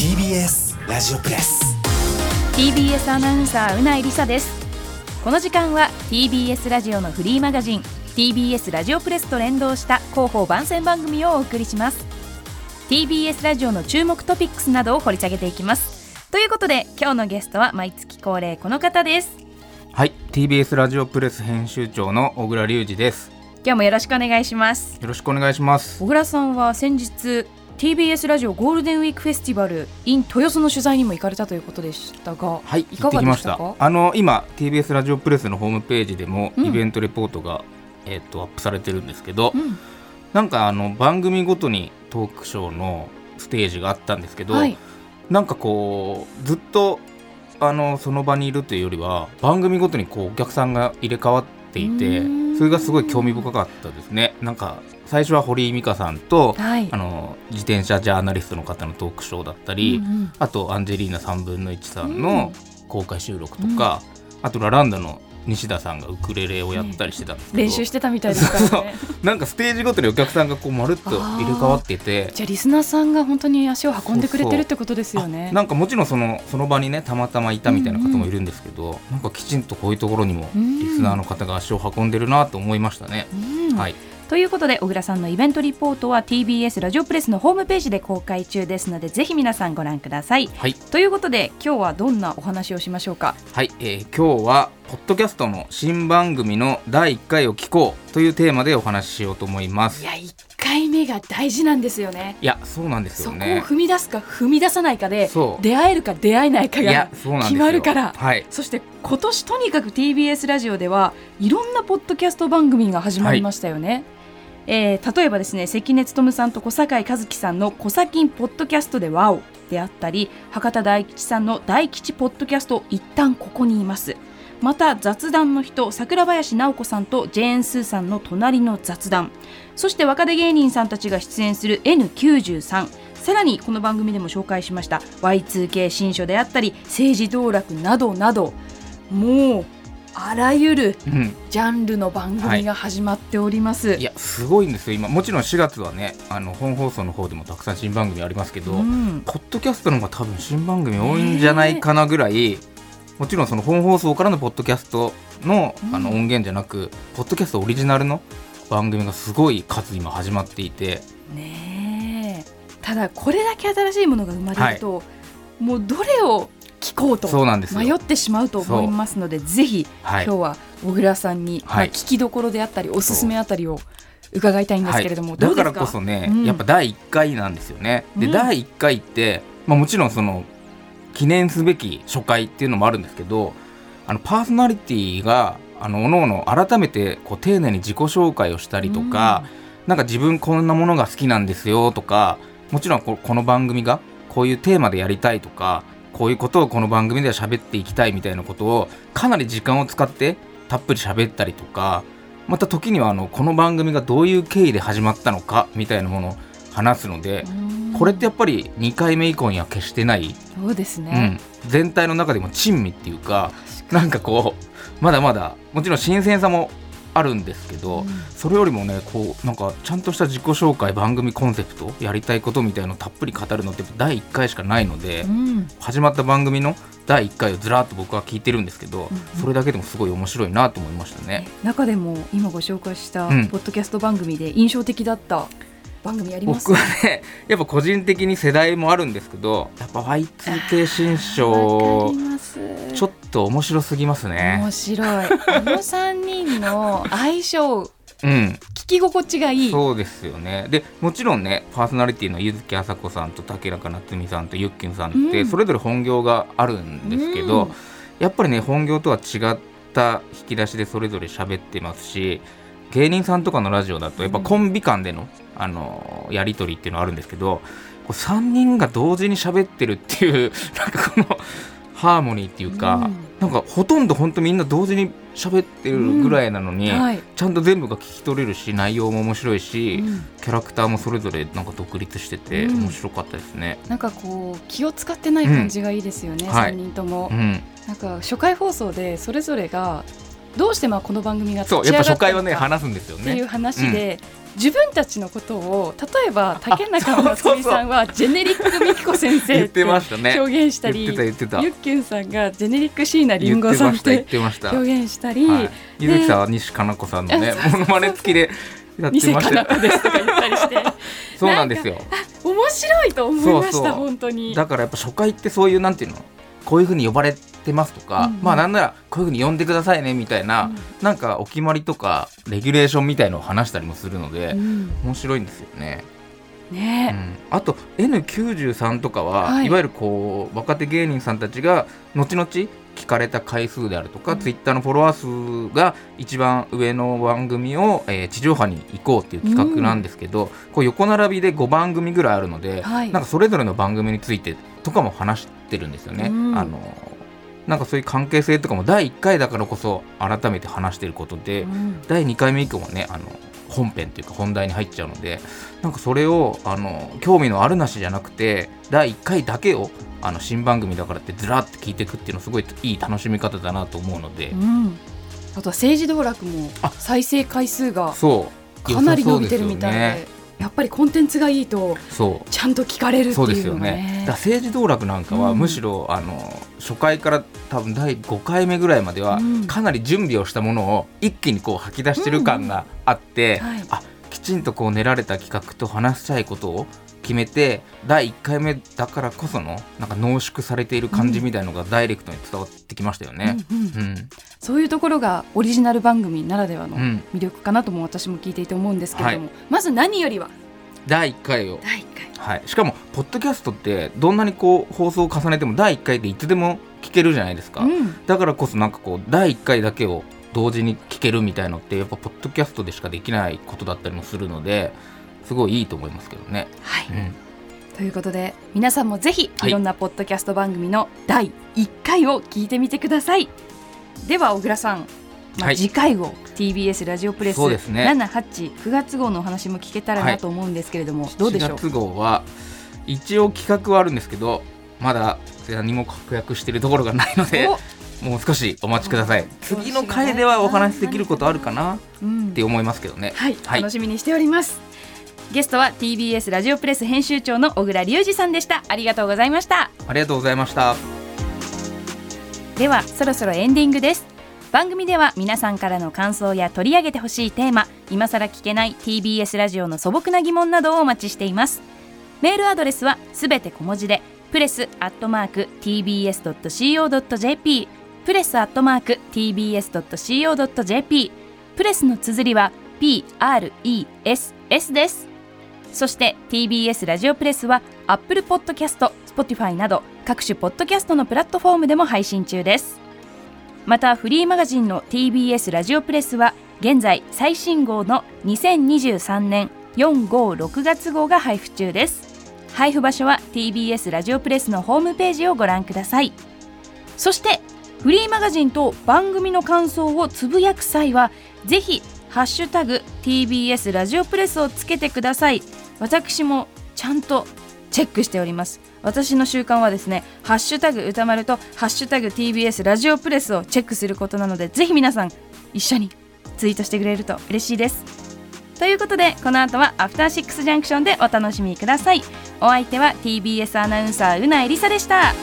ラジオプレス。TBS アナウンサーうないりさです。この時間は TBS ラジオのフリーマガジン TBS ラジオプレスと連動した広報番宣番組をお送りします。TBS ラジオの注目トピックスなどを掘り下げていきます。ということで今日のゲストは毎月恒例この方です。はい TBS ラジオプレス編集長の小倉隆二です。今日もよろしくお願いします。よろしくお願いします。小倉さんは先日 TBS ラジオゴールデンウィークフェスティバル in 豊洲の取材にも行かれたということでしたがはいいかが行ってきました。でしたかあの今 TBS ラジオプレスのホームページでもうん。イベントレポートが、えっとアップされてるんですけど、うん。なんかあの番組ごとにトークショーのステージがあったんですけど、はい。なんかこうずっとあのその場にいるというよりは番組ごとにこうお客さんが入れ替わっていてそれがすごい興味深かったですね。なんか最初は堀井美香さんとはい。あの自転車ジャーナリストの方のトークショーだったり、うんうん。あとアンジェリーナ3分の1さんうんの公開収録とか、あとラランドの西田さんがウクレレをやったりしてたんですけど、練習してたみたいですからね。なんかステージごとにお客さんがこうまるっと入れ替わってて。じゃあリスナーさんが本当に足を運んでくれてるってことですよね。あなんかもちろんそのその場にねたまたまいたみたいな方もいるんですけど、なんかきちんとこういうところにもうん。リスナーの方が足を運んでるなと思いましたね。うん。はい、ということで小倉さんのイベントリポートは TBS ラジオプレスのホームページで公開中ですのでぜひ皆さんご覧ください。はい。ということで今日はどんなお話をしましょうか？はい。えー今日はポッドキャストの新番組の第1回を聞こうというテーマでお話ししようと思います。いや1回目が大事なんですよね。いやそうなんですそこをよね。踏み出すか踏み出さないかで出会えるか出会えないかが決まるから。はい。そして今年とにかく TBS ラジオではいろんなポッドキャスト番組が始まりましたよね。えー例えばですね関根勤さんと小堺一樹さんの「小崎ポッドキャストでワオ」であったり博多大吉さんの「大吉ポッドキャスト一旦ここにいます」また雑談の人桜林直子さんとジェーン・スーさんの「隣の雑談」そして若手芸人さんたちが出演する N93 さらにこの番組でも紹介しました。Y2K 新書であったり政治道楽などなど。もうあらゆるうん、ジャンルの番組が始まっております。い。やすごいんですよ。今もちろん4月はねあの本放送の方でもたくさん新番組ありますけど、うん。ポッドキャストの方が多分新番組多いんじゃないかなぐらい、もちろんその本放送からのポッドキャストの,、うん。あの音源じゃなくポッドキャストオリジナルの番組がすごい数今始まっていて。ねえ。ただこれだけ新しいものが生まれると、もうどれを聞こうと迷ってしまうと思いますのでぜひ、はい。今日は小倉さんに、はい。まあ聞きどころであったりおすすめあたりを伺いたいんですけれども、はい、どうですか？だからこそね、うん。やっぱ第1回なんですよね。で、うん。第1回って、まあ、もちろんその記念すべき初回っていうのもあるんですけどあのパーソナリティがあの各々改めてこう丁寧に自己紹介をしたりとか、なんか自分こんなものが好きなんですよとかもちろんここの番組がこういうテーマでやりたいとかこういうことをこの番組では喋っていきたいみたいなことをかなり時間を使ってたっぷり喋ったりとかまた時にはあのこの番組がどういう経緯で始まったのかみたいなものを話すのでうん。これってやっぱり2回目以降には決してない、そうですうねん、、全体の中でも珍味っていうかなんかこうまだまだもちろん新鮮さもあるんですけど、うん、それよりもねこうなんかちゃんとした自己紹介番組コンセプトやりたいことみたいのをたっぷり語るのって第1回しかないので、うん、始まった番組の第1回をずらっと僕は聞いてるんですけど、うんうん、それだけでもすごい面白いなと思いましたね。中でも今ご紹介したポッドキャスト番組で印象的だった、番組あります？僕はねやっぱ個人的に世代もあるんですけどやっぱ Y2K 新章ちょっと面白すぎますね。面白い。あの3の相性うん、聞き心地がいい。そうですよね。でもちろんねパーソナリティの柚木麻子さんと竹中夏実さんとゆっきんさんって、それぞれ本業があるんですけど、うん、やっぱりね本業とは違った引き出しでそれぞれ喋ってますし芸人さんとかのラジオだとやっぱコンビ間での,、あのやり取りっていうのはあるんですけどこう3人が同時に喋ってるっていうなんかこのハーモニーっていうか、うん。なんかほとんど本当みんな同時に喋ってるぐらいなのに、はい。ちゃんと全部が聞き取れるし内容も面白いし、うん。キャラクターもそれぞれなんか独立しててうん。面白かったですね。なんかこう気を使ってない感じがいいですよね、うん。はい。3人とも、うん、なんか初回放送でそれぞれがどうしてまあこの番組が立そうやっぱち上がった初回はねのか話すんですよっていうね話で、自分たちのことを例えば竹中夏美さんはジェネリック美紀子先生言ってってましたね。表現したり、ゆっきゅんさんがジェネリック椎名林檎さんってました言っててました。表現したり、はい、ゆずきさんは西加奈子さんのねモノマネ付きで偽かな子ですとか言ったりして。そうなんですよ。面白いと思いましたそうそう。本当に。だからやっぱ初回ってそういうなんていうのこういうふうに呼ばれてますとか、うんうん。まあなんならこういうふうに呼んでくださいねみたいな、うん。なんかお決まりとかレギュレーションみたいのを話したりもするので、うん。面白いんですよね。うねん、あと N93 とかは、はい。い、わゆるこう若手芸人さんたちが後々聞かれた回数であるとか、うん。ツイッターのフォロワー数が一番上の番組を、えー地上波に行こうっていう企画なんですけど、こう横並びで5番組ぐらいあるので、はい。なんかそれぞれの番組についてとかも話してるんですよね。うん。あのなんかそういう関係性とかも第1回だからこそ改めて話してることで、うん。第2回目以降はねあの本編っていうか本題に入っちゃうのでなんかそれをあの興味のあるなしじゃなくて第1回だけをあの新番組だからってずらって聞いていくっていうのすごいいい楽しみ方だなと思うので、うん。あとは政治道楽もあ再生回数がそう。かなり伸びてるみたいでやっぱりコンテンツがいいとそう。ちゃんと聞かれるってそうですよね。ねだ政治道楽なんかはうん。むしろ、あの初回から多分第5回目ぐらいまではうん。かなり準備をしたものを一気にこう吐き出してる感があって、はい。あきちんとこう練られた企画と話したいことを決めて第1回目だからこそのなんか濃縮されている感じみたいのがダイレクトに伝わってきましたよね。うんうん。うんそういうところがオリジナル番組ならではのうん。魅力かなとも私も聞いていて思うんですけれども、はまず何よりは？第1回を、第1回。はい、しかもポッドキャストってどんなにこう放送を重ねても第1回でいつでも聞けるじゃないですか。うん。だからこそなんかこう第1回だけを同時に聞けるみたいのってやっぱポッドキャストでしかできないことだったりもするのですごいいいと思いますけどね。はい、うん、ということで皆さんもぜひはい。いろんなポッドキャスト番組の第1回を聞いてみてください、では小倉さん、まあはい。次回を TBS ラジオプレスそうですね。789月号のお話も聞けたらなと思うんですけれども、どうでしょう？4月号は一応企画はあるんですけどまだ何も確約しているところがないのでもう少しお待ちください。次の回ではお話しできることあるかな？って思いますけどね。はい、はい。楽しみにしております。ゲストは TBS ラジオプレス編集長の小倉隆二さんでした。ありがとうございました。ありがとうございましたではそろそろエンディングです。番組では皆さんからの感想や取り上げてほしいテーマ今さら聞けない TBS ラジオの素朴な疑問などをお待ちしています。メールアドレスはすべて小文字でプレスアットマーク tbs.co.jp プレスアットマーク tbs.co.jp プレスの綴りは PRESS です。そして TBS ラジオプレスは Apple Podcast、Spotify など各種ポッドキャストのプラットフォームでも配信中です。またフリーマガジンの TBS ラジオプレスは現在最新号の2023年456月号が配布中です。配布場所は TBS ラジオプレスのホームページをご覧ください。そしてフリーマガジンと番組の感想をつぶやく際はぜひハッシュタグ TBS ラジオプレスをつけてください。私もちゃんとチェックしております。私の習慣はですねハッシュタグ歌丸とハッシュタグ TBS ラジオプレスをチェックすることなのでぜひ皆さん一緒にツイートしてくれると嬉しいです。ということでこの後はアフターシックスジャンクションでお楽しみください。お相手は TBS アナウンサーうなえりさでした。